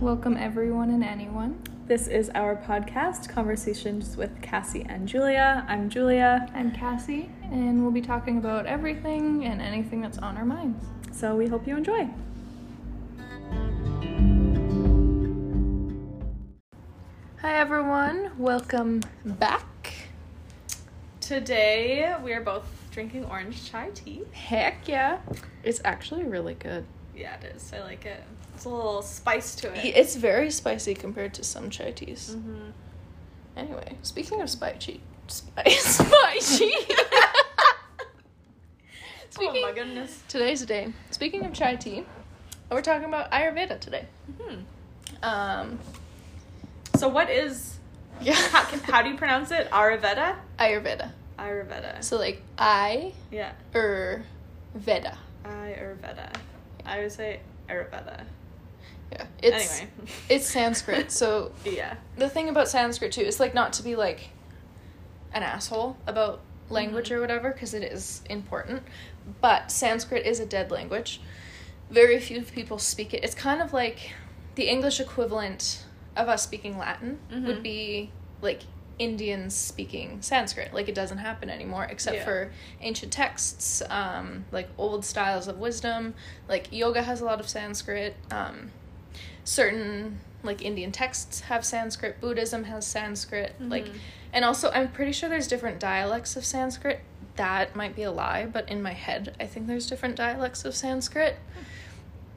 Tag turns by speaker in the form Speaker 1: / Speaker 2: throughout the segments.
Speaker 1: Welcome, everyone and anyone.
Speaker 2: This is our podcast, Conversations with Cassie and Julia. I'm Julia,
Speaker 1: I'm Cassie, and we'll be talking about everything and anything that's on our minds.
Speaker 2: so we hope you enjoy.
Speaker 1: Hi, everyone. Welcome back.
Speaker 2: Today we are both drinking orange chai tea.
Speaker 1: Heck yeah. It's actually really good.
Speaker 2: Yeah, it is. I like it. It's a little spice to it.
Speaker 1: It's very spicy compared to some chai teas.
Speaker 2: Mhm.
Speaker 1: Anyway, speaking of spicy, spice, spicy. speaking,
Speaker 2: oh my goodness.
Speaker 1: today's the day. Speaking of chai tea, we're talking about Ayurveda today.
Speaker 2: Mhm.
Speaker 1: Um,
Speaker 2: So what is
Speaker 1: yeah,
Speaker 2: how, can, how do you pronounce it? Ayurveda.
Speaker 1: Ayurveda.
Speaker 2: Ayurveda.
Speaker 1: So like I
Speaker 2: yeah.
Speaker 1: or Veda.
Speaker 2: Ayurveda. I would say Ayurveda.
Speaker 1: Yeah, it's
Speaker 2: anyway.
Speaker 1: it's Sanskrit. So
Speaker 2: yeah.
Speaker 1: the thing about Sanskrit too is like not to be like an asshole about language
Speaker 2: Mhm.
Speaker 1: or whatever because it is important, but Sanskrit is a dead language. Very few people speak it. It's kind of like the English equivalent of us speaking Latin would
Speaker 2: Mhm.
Speaker 1: be like Indians speaking Sanskrit. Like it doesn't happen anymore except
Speaker 2: Yeah.
Speaker 1: for ancient texts, um, like old styles of wisdom. Like yoga has a lot of Sanskrit. Um, certain like Indian texts have Sanskrit. Buddhism has Sanskrit. Like,
Speaker 2: Mhm.
Speaker 1: and also I'm pretty sure there's different dialects of Sanskrit. That might be a lie, but in my head, I think there's different dialects of Sanskrit.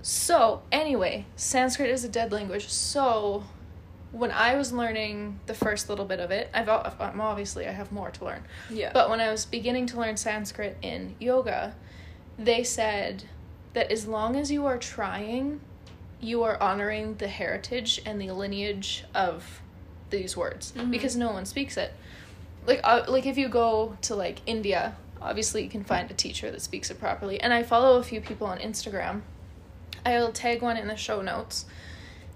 Speaker 1: So, anyway, Sanskrit is a dead language. So, when I was learning the first little bit of it, I've I'm obviously I have more to learn.
Speaker 2: Yeah.
Speaker 1: But when I was beginning to learn Sanskrit in yoga, they said that as long as you are trying, you are honoring the heritage and the lineage of these words
Speaker 2: Mhm.
Speaker 1: because no one speaks it. Like uh, like if you go to like India, obviously you can find a teacher that speaks it properly. And I follow a few people on Instagram. I'll tag one in the show notes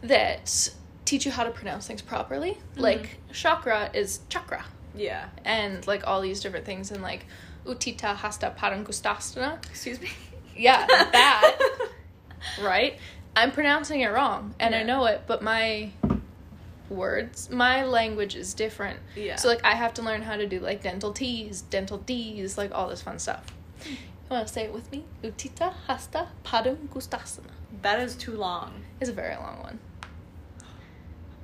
Speaker 1: that teach you how to pronounce things properly. Mm-hmm. Like chakra is chakra.
Speaker 2: Yeah.
Speaker 1: and like all these different things and like utita hasta parangustasana.
Speaker 2: Excuse me.
Speaker 1: yeah that. Right? I'm pronouncing it wrong and i know it but my words my language is different.
Speaker 2: Yeah.
Speaker 1: so like i have to learn how to do like dental t's dental d's like all this fun stuff. You want to say it with me? Utita hasta parangustasana.
Speaker 2: That is too long.
Speaker 1: It's a very long one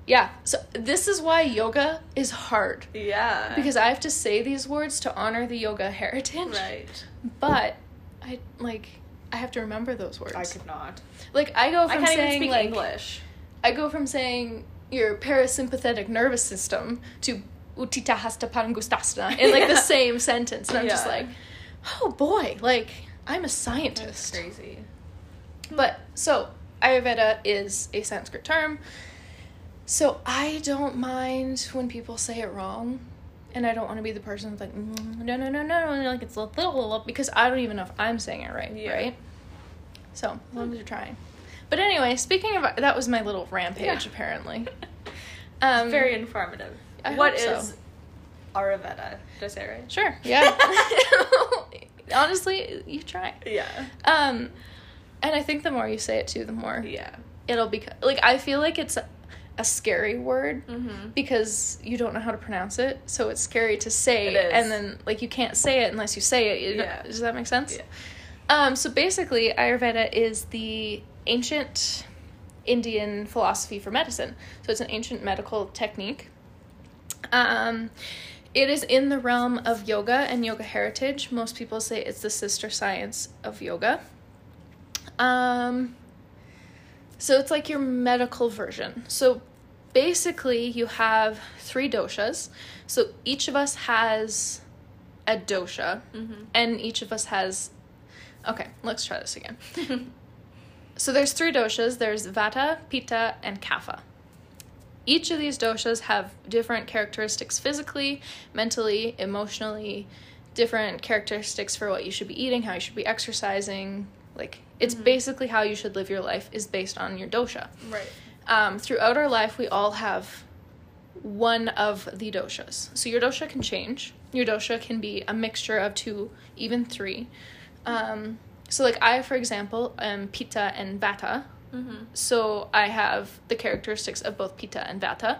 Speaker 1: yeah so this is why yoga is hard
Speaker 2: Yeah.
Speaker 1: because I have to say these words to honor the yoga heritage.
Speaker 2: right.
Speaker 1: But I like I have to remember those words.
Speaker 2: I could not.
Speaker 1: like I go
Speaker 2: I
Speaker 1: from
Speaker 2: even
Speaker 1: saying like
Speaker 2: English.
Speaker 1: I go from saying your parasympathetic nervous system to utita hasta parangustasana in like the same sentence, and I'm just like, oh boy, like I'm a
Speaker 2: That's
Speaker 1: scientist.
Speaker 2: crazy.
Speaker 1: But so Ayurveda is a Sanskrit term. So I don't mind when people say it wrong. And I don't want to be the person that's like, mm, no, no, no, no, no, like it's a little, because I don't even know if I'm saying it right,
Speaker 2: Yeah.
Speaker 1: right? So, as long as you're trying. But anyway, speaking of, that was my little rampage,
Speaker 2: Yeah.
Speaker 1: apparently. Um,
Speaker 2: Very informative.
Speaker 1: I
Speaker 2: What
Speaker 1: hope so.
Speaker 2: is Ayurveda? Did I say it right?
Speaker 1: Sure, yeah. Honestly, you try.
Speaker 2: Yeah.
Speaker 1: Um, and I think the more you say it too, the more
Speaker 2: Yeah.
Speaker 1: it'll be like I feel like it's a, scary word
Speaker 2: Mm-hmm.
Speaker 1: because you don't know how to pronounce it, so it's scary to say, and then like you can't say it unless you say it. You
Speaker 2: Yeah.
Speaker 1: Does that make sense?
Speaker 2: Yeah.
Speaker 1: Um. So basically, Ayurveda is the ancient Indian philosophy for medicine. So it's an ancient medical technique. Um. It is in the realm of yoga and yoga heritage. Most people say it's the sister science of yoga. Um, so it's like your medical version. So basically, you have three doshas. So each of us has a dosha,
Speaker 2: Mm-hmm.
Speaker 1: and each of us has. Okay, let's try this again. So there's three doshas. There's vata, pitta, and kapha. Each of these doshas have different characteristics physically, mentally, emotionally, different characteristics for what you should be eating, how you should be exercising. Like it's
Speaker 2: Mhm.
Speaker 1: basically how you should live your life is based on your dosha.
Speaker 2: Right.
Speaker 1: Um, throughout our life, we all have one of the doshas. So your dosha can change. Your dosha can be a mixture of two, even three. Um, so like I, for example, am pitta and vata.
Speaker 2: Mm-hmm.
Speaker 1: So I have the characteristics of both Pitta and Vata.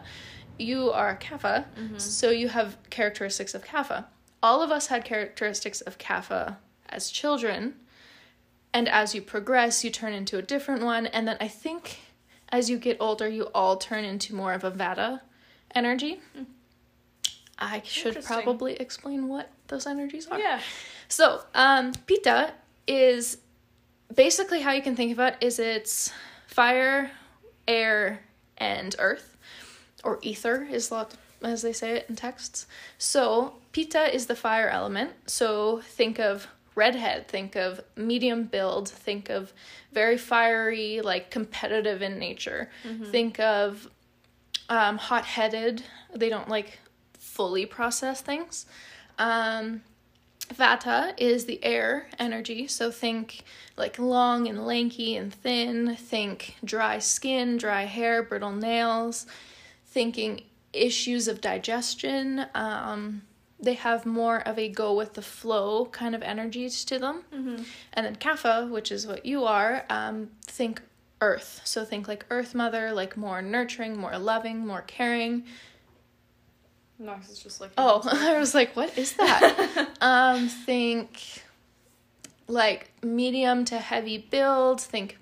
Speaker 1: You are Kapha, so you have characteristics of Kapha. All of us had characteristics of Kapha as children, and as you progress, you turn into a different one. And then I think as you get older, you all turn into more of a Vata energy. I should probably explain what those energies are.
Speaker 2: Yeah.
Speaker 1: So, um, Pitta is basically how you can think of it is it's fire, air, and earth, or ether is a lot as they say it in texts. So, Pitta is the fire element. So, think of redhead, think of medium build, think of very fiery, like competitive in nature. Think of um, hot headed. They don't like fully process things. Um, Vata is the air energy, so think like long and lanky and thin. Think dry skin, dry hair, brittle nails. Thinking issues of digestion. Um, they have more of a go with the flow kind of energies to them. And then Kapha, which is what you are, um, think earth. So think like earth mother, like more nurturing, more loving, more caring.
Speaker 2: Knox is just like.
Speaker 1: Oh, I was like, what is that? um, think like medium to heavy build, think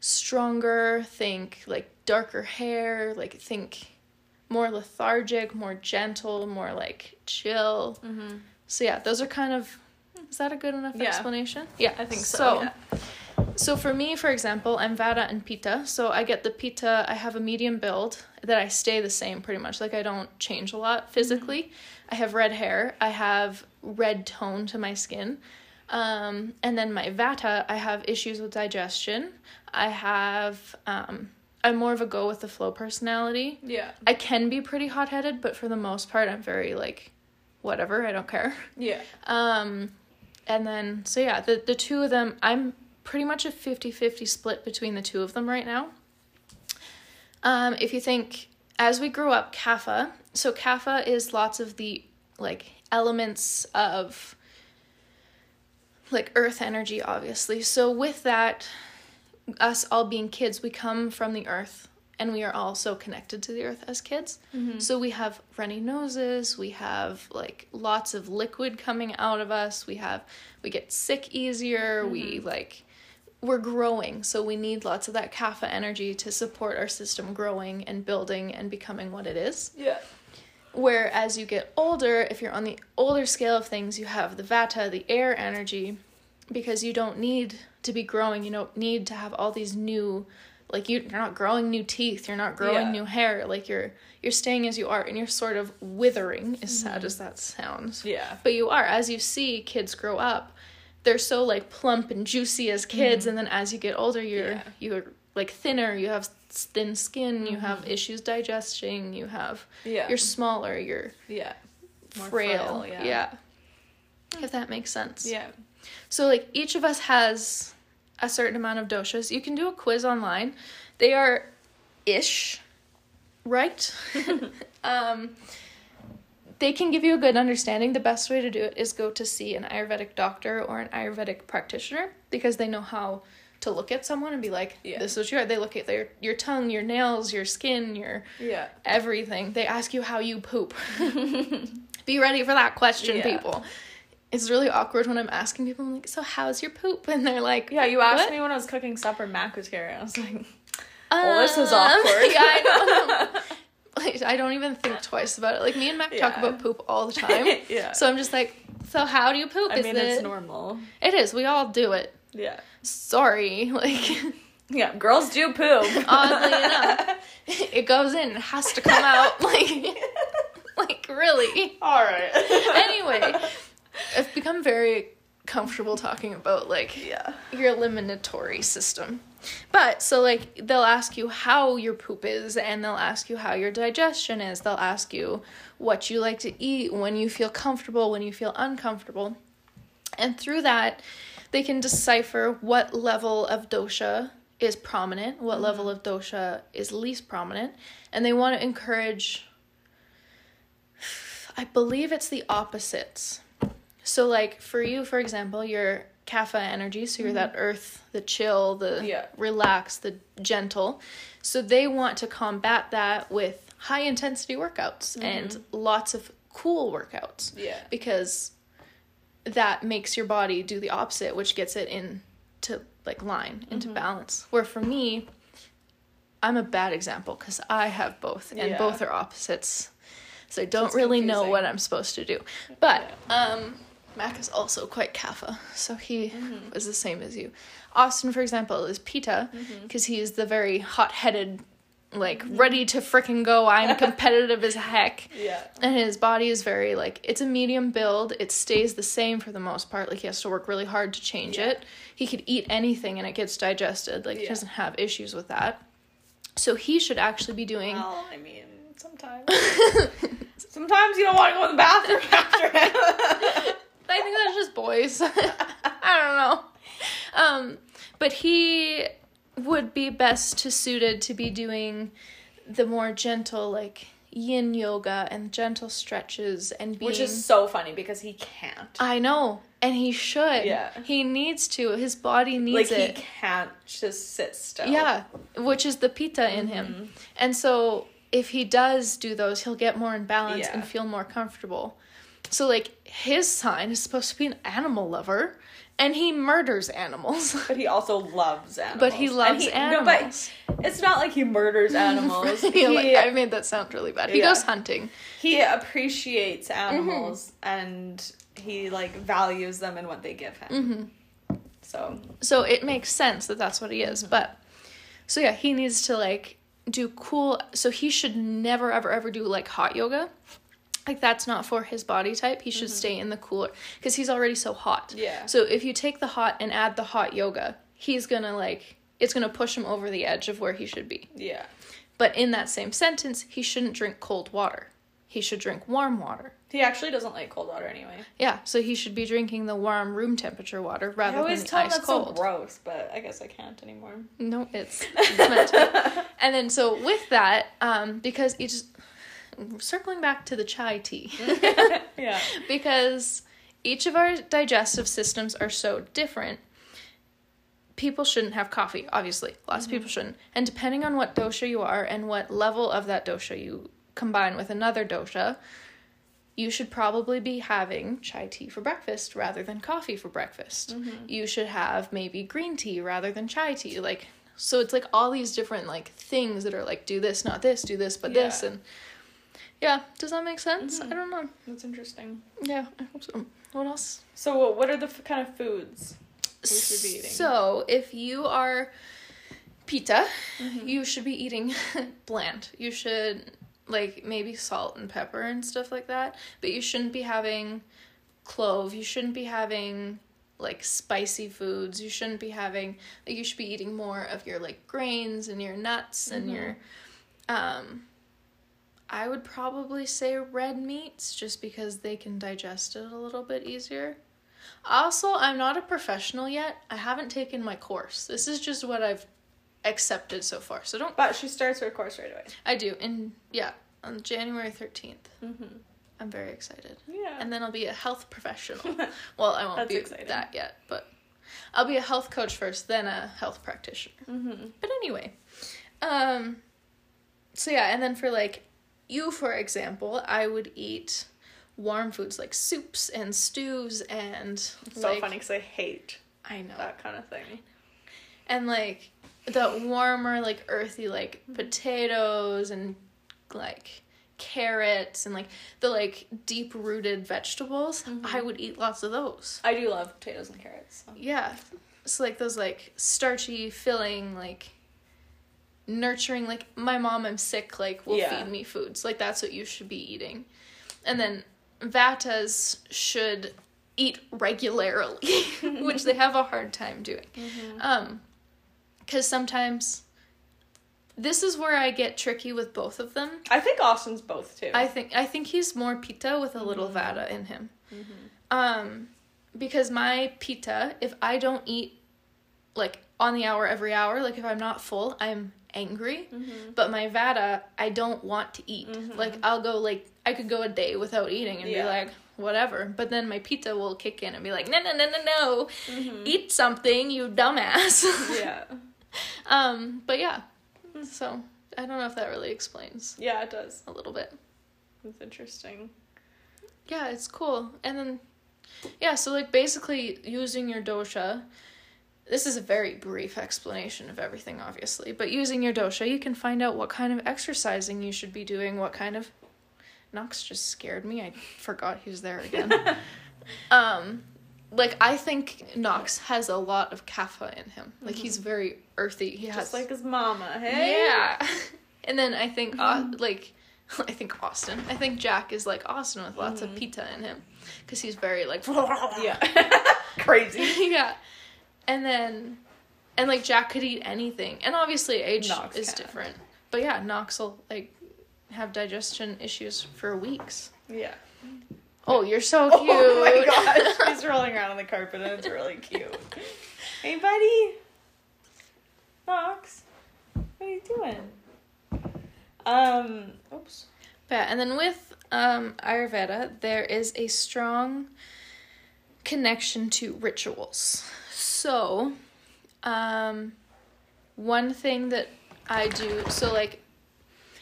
Speaker 1: stronger, think like darker hair, like think more lethargic, more gentle, more like chill.
Speaker 2: Mm-hmm.
Speaker 1: So yeah, those are kind of is that a good enough
Speaker 2: Yeah.
Speaker 1: explanation? Yeah,
Speaker 2: I think so.
Speaker 1: So
Speaker 2: yeah.
Speaker 1: so for me, for example, I'm Vata and Pitta. So I get the Pitta, I have a medium build that I stay the same pretty much. Like I don't change a lot physically. I have red hair. I have red tone to my skin. Um, and then my Vata, I have issues with digestion. I have um, I'm more of a go with the flow personality.
Speaker 2: Yeah.
Speaker 1: I can be pretty hot headed, but for the most part, I'm very like, whatever. I don't care.
Speaker 2: Yeah.
Speaker 1: Um, and then, so yeah, the, the two of them, I'm pretty much a 50 50 split between the two of them right now. Um, if you think, as we grew up, Kapha, so Kapha is lots of the like elements of like earth energy, obviously. So with that, us all being kids, we come from the earth and we are all so connected to the earth as kids. Mm-hmm. So we have runny noses, we have like lots of liquid coming out of us, we have we get sick easier, we mm-hmm. like we're growing, so we need lots of that kapha energy to support our system growing and building and becoming what it is.
Speaker 2: Yeah.
Speaker 1: Whereas you get older, if you're on the older scale of things, you have the vata, the air energy, because you don't need to be growing. You don't need to have all these new, like you, you're not growing new teeth. You're not growing
Speaker 2: Yeah.
Speaker 1: new hair. Like you're you're staying as you are, and you're sort of withering. As mm-hmm. sad as that sounds,
Speaker 2: Yeah.
Speaker 1: but you are as you see kids grow up. They're so like plump and juicy as kids, mm-hmm. and then as you get older, you're
Speaker 2: Yeah.
Speaker 1: you're like thinner. You have thin skin. You have mm-hmm. issues digesting. You have
Speaker 2: Yeah.
Speaker 1: you're smaller. You're
Speaker 2: yeah. More
Speaker 1: frail.
Speaker 2: frail,
Speaker 1: yeah.
Speaker 2: yeah.
Speaker 1: If that makes sense.
Speaker 2: Yeah.
Speaker 1: So like each of us has a certain amount of doshas. You can do a quiz online. They are ish, right? um they can give you a good understanding. The best way to do it is go to see an Ayurvedic doctor or an Ayurvedic practitioner because they know how to look at someone and be like,
Speaker 2: Yeah.
Speaker 1: this is what you are. They look at their your tongue, your nails, your skin, your
Speaker 2: Yeah.
Speaker 1: everything. They ask you how you poop. Be ready for that question,
Speaker 2: Yeah.
Speaker 1: people. It's really awkward when I'm asking people, I'm like, so how's your poop? And they're like,
Speaker 2: Yeah, you asked
Speaker 1: "What?"
Speaker 2: me when I was cooking supper, Mac was here, I was like, Well, this is
Speaker 1: Um,
Speaker 2: awkward.
Speaker 1: yeah, I know. Like, I don't even think twice about it. Like me and Mac talk about poop all the time.
Speaker 2: Yeah.
Speaker 1: So I'm just like, so how do you poop?
Speaker 2: I
Speaker 1: is
Speaker 2: mean,
Speaker 1: it?
Speaker 2: it's normal.
Speaker 1: It is. We all do it.
Speaker 2: Yeah.
Speaker 1: Sorry. Like
Speaker 2: Yeah, girls do poop.
Speaker 1: oddly enough, it goes in. It has to come out. Like, like really.
Speaker 2: All right.
Speaker 1: anyway, I've become very comfortable talking about like
Speaker 2: Yeah.
Speaker 1: your eliminatory system. But so like they'll ask you how your poop is and they'll ask you how your digestion is. They'll ask you what you like to eat, when you feel comfortable, when you feel uncomfortable. And through that, they can decipher what level of dosha is prominent, what mm-hmm. level of dosha is least prominent, and they want to encourage I believe it's the opposites. So like for you for example, you're kapha energy, so you're mm-hmm. that earth, the chill, the
Speaker 2: Yeah.
Speaker 1: relax, the gentle. So they want to combat that with high intensity workouts mm-hmm. and lots of cool workouts
Speaker 2: Yeah.
Speaker 1: because that makes your body do the opposite, which gets it into like line, into mm-hmm. balance. Where for me, I'm a bad example because I have both, and
Speaker 2: Yeah.
Speaker 1: both are opposites. So I don't
Speaker 2: it's
Speaker 1: really know what I'm supposed to do. But um, Mac is also quite kapha, so he
Speaker 2: Mm-hmm.
Speaker 1: was the same as you. Austin, for example, is Pitta
Speaker 2: Mm-hmm.
Speaker 1: because he is the very hot-headed, like ready to frickin' go. I'm competitive as heck.
Speaker 2: Yeah.
Speaker 1: And his body is very like it's a medium build. It stays the same for the most part. Like he has to work really hard to change
Speaker 2: Yeah.
Speaker 1: it. He could eat anything and it gets digested. Like he doesn't have issues with that. So he should actually be doing
Speaker 2: Well, I mean, sometimes. sometimes you don't want to go in the bathroom after it.
Speaker 1: I think that's just boys. I don't know. Um, but he would be best to suited to be doing the more gentle like yin yoga and gentle stretches and being
Speaker 2: Which is so funny because he can't.
Speaker 1: I know. And he should.
Speaker 2: Yeah.
Speaker 1: He needs to. His body needs
Speaker 2: Like,
Speaker 1: it.
Speaker 2: he can't just sit still.
Speaker 1: Yeah. Which is the pitta in
Speaker 2: Mm-hmm.
Speaker 1: him. And so if he does do those, he'll get more in balance
Speaker 2: Yeah.
Speaker 1: and feel more comfortable. So like his sign is supposed to be an animal lover and he murders animals.
Speaker 2: But he also loves animals.
Speaker 1: But he loves
Speaker 2: No,
Speaker 1: animals.
Speaker 2: but it's not like he murders animals.
Speaker 1: Yeah,
Speaker 2: he,
Speaker 1: like, I made that sound really bad. He
Speaker 2: Yeah.
Speaker 1: goes hunting.
Speaker 2: he appreciates animals
Speaker 1: Mm-hmm.
Speaker 2: and he like values them and what they give him.
Speaker 1: Mm-hmm.
Speaker 2: So
Speaker 1: So it makes sense that that's what he is. But so yeah, he needs to like do cool. So he should never ever ever do like hot yoga. Like that's not for his body type. He should stay in the cooler because he's already so hot.
Speaker 2: Yeah.
Speaker 1: So if you take the hot and add the hot yoga, he's gonna like it's gonna push him over the edge of where he should be.
Speaker 2: yeah,
Speaker 1: But in that same sentence, he shouldn't drink cold water. He should drink warm water.
Speaker 2: he actually doesn't like cold water anyway.
Speaker 1: Yeah, so he should be drinking the warm room temperature water rather than the ice
Speaker 2: that's
Speaker 1: cold.
Speaker 2: so gross, but I guess I can't anymore.
Speaker 1: No, it's, it's meant to. And then so with that, um, because each circling back to the chai tea,
Speaker 2: yeah.
Speaker 1: because each of our digestive systems are so different. People shouldn't have coffee, obviously. Lots of mm-hmm. people shouldn't. And depending on what dosha you are and what level of that dosha you combine with another dosha, you should probably be having chai tea for breakfast rather than coffee for breakfast. Mm-hmm. You should have maybe green tea rather than chai tea. Like so it's like all these different like things that are like do this, not this, do this, but this and yeah, does that make sense? I don't know.
Speaker 2: That's interesting.
Speaker 1: Yeah, I hope so. What else?
Speaker 2: So, what are the f- kind of foods we should be eating?
Speaker 1: So, if you are pitta,
Speaker 2: Mm-hmm.
Speaker 1: you should be eating bland. You should like maybe salt and pepper and stuff like that, but you shouldn't be having clove. You shouldn't be having like spicy foods. You shouldn't be having like you should be eating more of your like grains and your nuts and your um I would probably say red meats just because they can digest it a little bit easier. Also, I'm not a professional yet. I haven't taken my course. This is just what I've accepted so far. So don't
Speaker 2: But she starts her course right away.
Speaker 1: I do And yeah, on January 13th.
Speaker 2: Mm-hmm.
Speaker 1: I'm very excited.
Speaker 2: Yeah.
Speaker 1: And then I'll be a health professional. well, I won't
Speaker 2: That's
Speaker 1: be
Speaker 2: exciting.
Speaker 1: that yet, but I'll be a health coach first, then a health practitioner.
Speaker 2: mm-hmm.
Speaker 1: But anyway, um, so yeah, and then for like you, for example, I would eat warm foods like soups and stews and
Speaker 2: So
Speaker 1: like,
Speaker 2: funny because I hate
Speaker 1: I know
Speaker 2: that kind of thing.
Speaker 1: and like the warmer like earthy like potatoes and like carrots and like the like deep rooted vegetables mm-hmm. i would eat lots of those
Speaker 2: I do love potatoes and carrots. so.
Speaker 1: yeah so like those like starchy filling like nurturing like my mom i'm sick like will
Speaker 2: Yeah.
Speaker 1: feed me foods. Like that's what you should be eating. And then vatas should eat regularly which they have a hard time doing. Um because sometimes this is where i get tricky with both of them.
Speaker 2: I think Austin's both too.
Speaker 1: I think I think he's more pitta with a little vata in him. Um, because my pitta, if I don't eat like on the hour every hour, like if I'm not full, I'm angry. But my vata, I don't want to eat. Like I'll go like I could go a day without eating and
Speaker 2: Yeah.
Speaker 1: be like, whatever. But then my pitta will kick in and be like, no, no, no, no, no,
Speaker 2: Mhm.
Speaker 1: eat something, you dumbass.
Speaker 2: Yeah.
Speaker 1: um, but yeah, so I don't know if that really explains
Speaker 2: Yeah, it does.
Speaker 1: a little bit.
Speaker 2: It's interesting.
Speaker 1: Yeah, it's cool. And then, yeah, so like basically using your dosha. This is a very brief explanation of everything, obviously, but using your dosha, you can find out what kind of exercising you should be doing, what kind of. Knox just scared me. I forgot he was there again. um, like I think Knox has a lot of kapha in him. Like he's very earthy. He has
Speaker 2: like his mama, hey?
Speaker 1: yeah. And then I think uh, like I think Austin. I think Jack is like Austin with lots of pitta in him cuz he's very like
Speaker 2: Yeah. Crazy.
Speaker 1: yeah. And then and like Jack could eat anything. And obviously age
Speaker 2: Knox
Speaker 1: is
Speaker 2: can.
Speaker 1: different. But yeah, Knox will like have digestion issues for weeks.
Speaker 2: Yeah.
Speaker 1: Oh, you're so cute.
Speaker 2: Oh my gosh. He's rolling around on the carpet and it's really cute. hey, buddy. Knox. What are you doing? Um, oops.
Speaker 1: Yeah, and then with um, Ayurveda, there is a strong connection to rituals. So, um, one thing that I do, so like,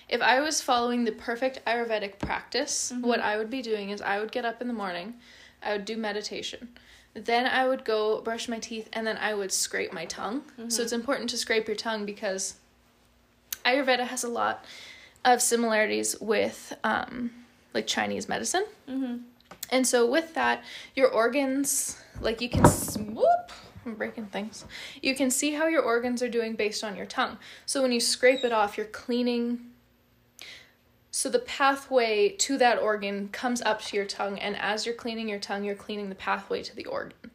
Speaker 1: if I was following the perfect Ayurvedic practice, what I would be doing is I would get up in the morning, I would do meditation. Then I would go brush my teeth and then I would scrape my tongue. So it's important to scrape your tongue because Ayurveda has a lot of similarities with um, like Chinese medicine.
Speaker 2: Mm-hmm.
Speaker 1: And so with that, your organs, like you can whoop, I'm breaking things. You can see how your organs are doing based on your tongue. So when you scrape it off, you're cleaning. So the pathway to that organ comes up to your tongue, and as you're cleaning your tongue, you're cleaning the pathway to the organ.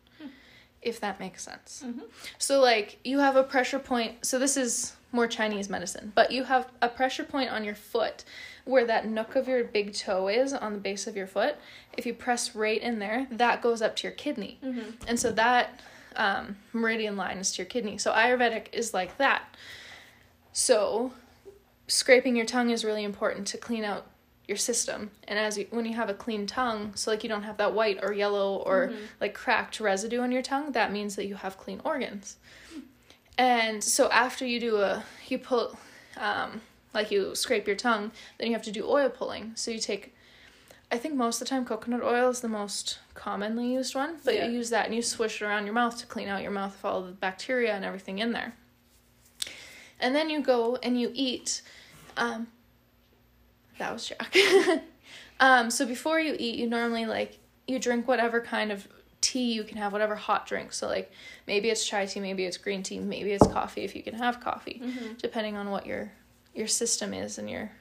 Speaker 1: If that makes sense.
Speaker 2: Mhm.
Speaker 1: So like you have a pressure point. So this is more Chinese medicine, but you have a pressure point on your foot where that nook of your big toe is on the base of your foot. If you press right in there, that goes up to your kidney.
Speaker 2: Mm-hmm.
Speaker 1: And so that um, meridian line is to your kidney. So Ayurvedic is like that. So scraping your tongue is really important to clean out your system. And as you when you have a clean tongue, so like you don't have that white or yellow or like cracked residue on your tongue, that means that you have clean organs. And so after you do a you pull um like you scrape your tongue, then you have to do oil pulling. So you take I think most of the time coconut oil is the most commonly used one, but
Speaker 2: Yeah.
Speaker 1: you use that and you swish it around your mouth to clean out your mouth of all the bacteria and everything in there. And then you go and you eat. Um, that was Jack. um, so before you eat, you normally like you drink whatever kind of tea you can have, whatever hot drink. So like maybe it's chai tea, maybe it's green tea, maybe it's coffee if you can have coffee,
Speaker 2: Mm-hmm.
Speaker 1: depending on what your your system is and your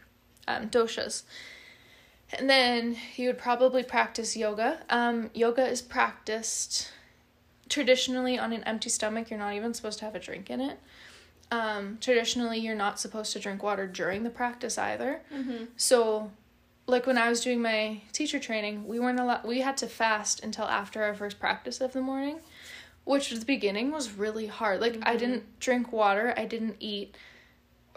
Speaker 1: um, doshas. And then you would probably practice yoga. Um, yoga is practiced traditionally on an empty stomach. You're not even supposed to have a drink in it. Um, traditionally, you're not supposed to drink water during the practice either.
Speaker 2: Mm-hmm.
Speaker 1: So, like when I was doing my teacher training, we weren't allowed. We had to fast until after our first practice of the morning, which at the beginning was really hard. Like I
Speaker 2: Mhm.
Speaker 1: didn't drink water, I didn't eat,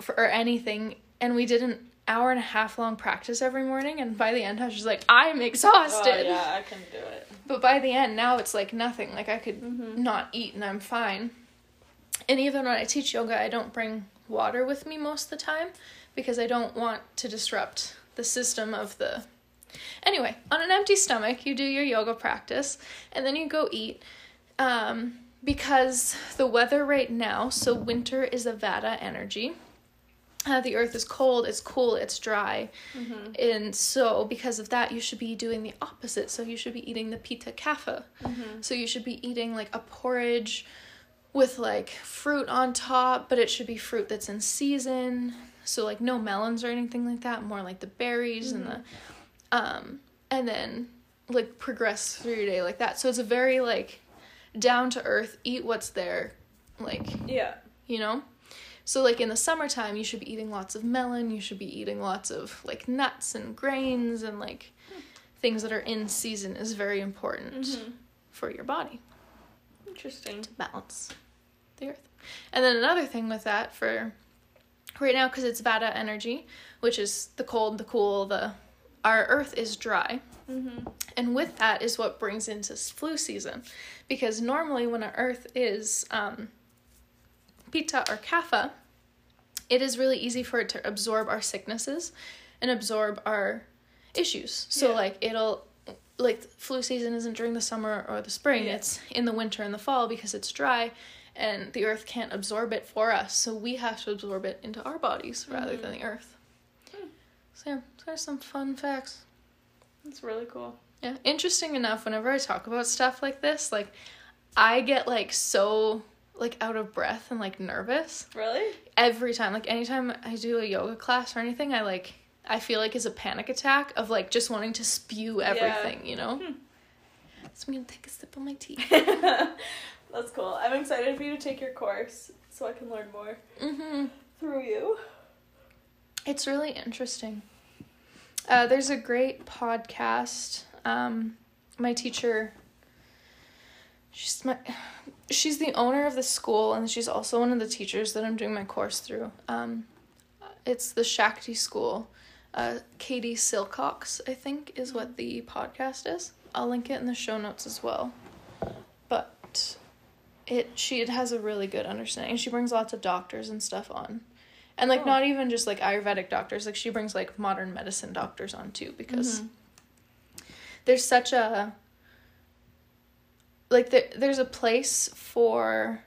Speaker 1: for or anything, and we did an hour and a half long practice every morning. And by the end, I was just like, I'm exhausted.
Speaker 2: Oh, yeah, I can do it.
Speaker 1: But by the end, now it's like nothing. Like I could
Speaker 2: Mm-hmm.
Speaker 1: not eat and I'm fine. And even when I teach yoga, I don't bring water with me most of the time because I don't want to disrupt the system of the. Anyway, on an empty stomach, you do your yoga practice and then you go eat. Um, because the weather right now, so winter is a Vata energy. Uh, the earth is cold, it's cool, it's dry.
Speaker 2: Mm-hmm.
Speaker 1: And so, because of that, you should be doing the opposite. So, you should be eating the pitta kapha.
Speaker 2: Mm-hmm.
Speaker 1: So, you should be eating like a porridge with like fruit on top, but it should be fruit that's in season. So, like, no melons or anything like that, more like the berries and the. Um, and then like progress through your day like that. So, it's a very like down to earth, eat what's there, like
Speaker 2: Yeah.
Speaker 1: you know? So like in the summertime you should be eating lots of melon, you should be eating lots of like nuts and grains and like things that are in season is very important
Speaker 2: Mm-hmm.
Speaker 1: for your body
Speaker 2: Interesting.
Speaker 1: to balance the earth. And then another thing with that for right now cuz it's vata energy, which is the cold, the cool, the our earth is dry.
Speaker 2: Mm-hmm.
Speaker 1: And with that is what brings into flu season. Because normally when our earth is um, Pitta or Kapha, it is really easy for it to absorb our sicknesses and absorb our issues. So
Speaker 2: Yeah.
Speaker 1: like it'll like flu season isn't during the summer or the spring,
Speaker 2: Yeah.
Speaker 1: it's in the winter and the fall because it's dry and the earth can't absorb it for us. So we have to absorb it into our bodies rather
Speaker 2: Mhm.
Speaker 1: than the earth.
Speaker 2: Hmm.
Speaker 1: So yeah, there's some fun facts.
Speaker 2: That's really cool.
Speaker 1: Yeah, interesting enough, whenever I talk about stuff like this, like I get like so like out of breath and like nervous
Speaker 2: Really?
Speaker 1: every time. Like anytime I do a yoga class or anything, I like I feel like it's a panic attack of like just wanting to spew everything, you know?
Speaker 2: Hmm.
Speaker 1: So I'm gonna take a sip of my tea.
Speaker 2: That's cool. I'm excited for you to take your course so I can learn more
Speaker 1: mm-hmm.
Speaker 2: through you.
Speaker 1: It's really interesting. Uh, there's a great podcast. Um, my teacher, she's my, she's the owner of the school, and she's also one of the teachers that I'm doing my course through. Um, it's the Shakti School. Uh, Katie Silcox, I think, is what the podcast is. I'll link it in the show notes as well. But it she it has a really good understanding. She brings lots of doctors and stuff on. And like
Speaker 2: Oh.
Speaker 1: not even just like Ayurvedic doctors, like she brings like modern medicine doctors on too because
Speaker 2: Mhm.
Speaker 1: there's such a like there, there's a place for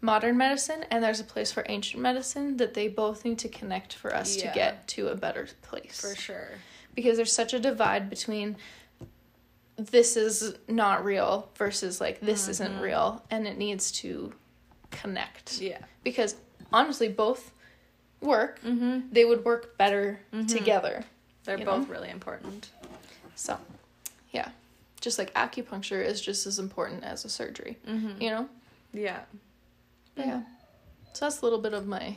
Speaker 1: modern medicine and there's a place for ancient medicine that they both need to connect for us
Speaker 2: Yeah.
Speaker 1: to get to a better place
Speaker 2: For sure.
Speaker 1: because there's such a divide between this is not real versus like this isn't
Speaker 2: Mhm.
Speaker 1: real and it needs to connect
Speaker 2: Yeah.
Speaker 1: because honestly both work
Speaker 2: Mm-hmm.
Speaker 1: they would work better
Speaker 2: Mhm.
Speaker 1: together
Speaker 2: They're both
Speaker 1: know?
Speaker 2: really important.
Speaker 1: so yeah just like acupuncture is just as important as a surgery
Speaker 2: Mm-hmm.
Speaker 1: you know
Speaker 2: Yeah.
Speaker 1: But yeah so that's a little bit of my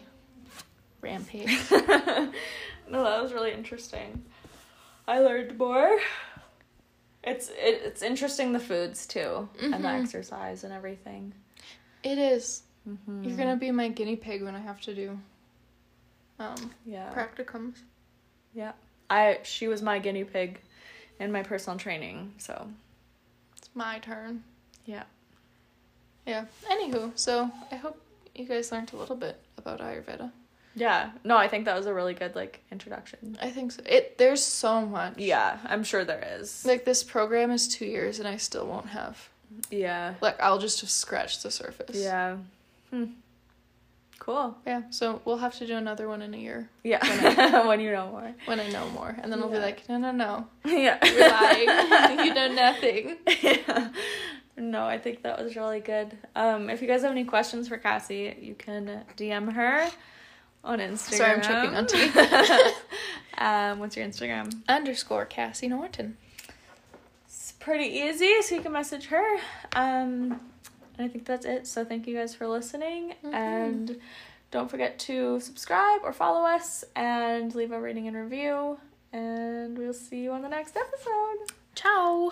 Speaker 1: rampage
Speaker 2: no, that was really interesting. I learned more. It's it, it's interesting the foods too and the
Speaker 1: Mhm.
Speaker 2: exercise and everything.
Speaker 1: it is
Speaker 2: Mm-hmm.
Speaker 1: you're gonna be my guinea pig when i have to do um
Speaker 2: yeah
Speaker 1: practicums
Speaker 2: yeah. I she was my guinea pig in my personal training. So
Speaker 1: it's my turn
Speaker 2: yeah.
Speaker 1: Yeah. Anywho, so I hope you guys learned a little bit about Ayurveda.
Speaker 2: Yeah. No, I think that was a really good like introduction.
Speaker 1: I think so. It there's so much.
Speaker 2: Yeah, I'm sure there is.
Speaker 1: Like this program is two years and I still won't have.
Speaker 2: yeah.
Speaker 1: Like I'll just have scratched the surface.
Speaker 2: Yeah. Hmm. Cool.
Speaker 1: Yeah. So we'll have to do another one in a year
Speaker 2: Yeah. when you know more.
Speaker 1: when I know more, and then I'll be like, no, no, no,
Speaker 2: Yeah.
Speaker 1: you're lying. you know nothing.
Speaker 2: yeah. No, I think that was really good. Um, if you guys have any questions for Cassie, you can DM her on Instagram.
Speaker 1: Sorry, I'm choking on tea.
Speaker 2: um, what's your Instagram?
Speaker 1: Underscore Cassie Norton.
Speaker 2: It's pretty easy, so you can message her. Um, and I think that's it. So thank you guys for listening,
Speaker 1: Mhm.
Speaker 2: and don't forget to subscribe or follow us and leave a rating and review. And we'll see you on the next episode.
Speaker 1: Ciao.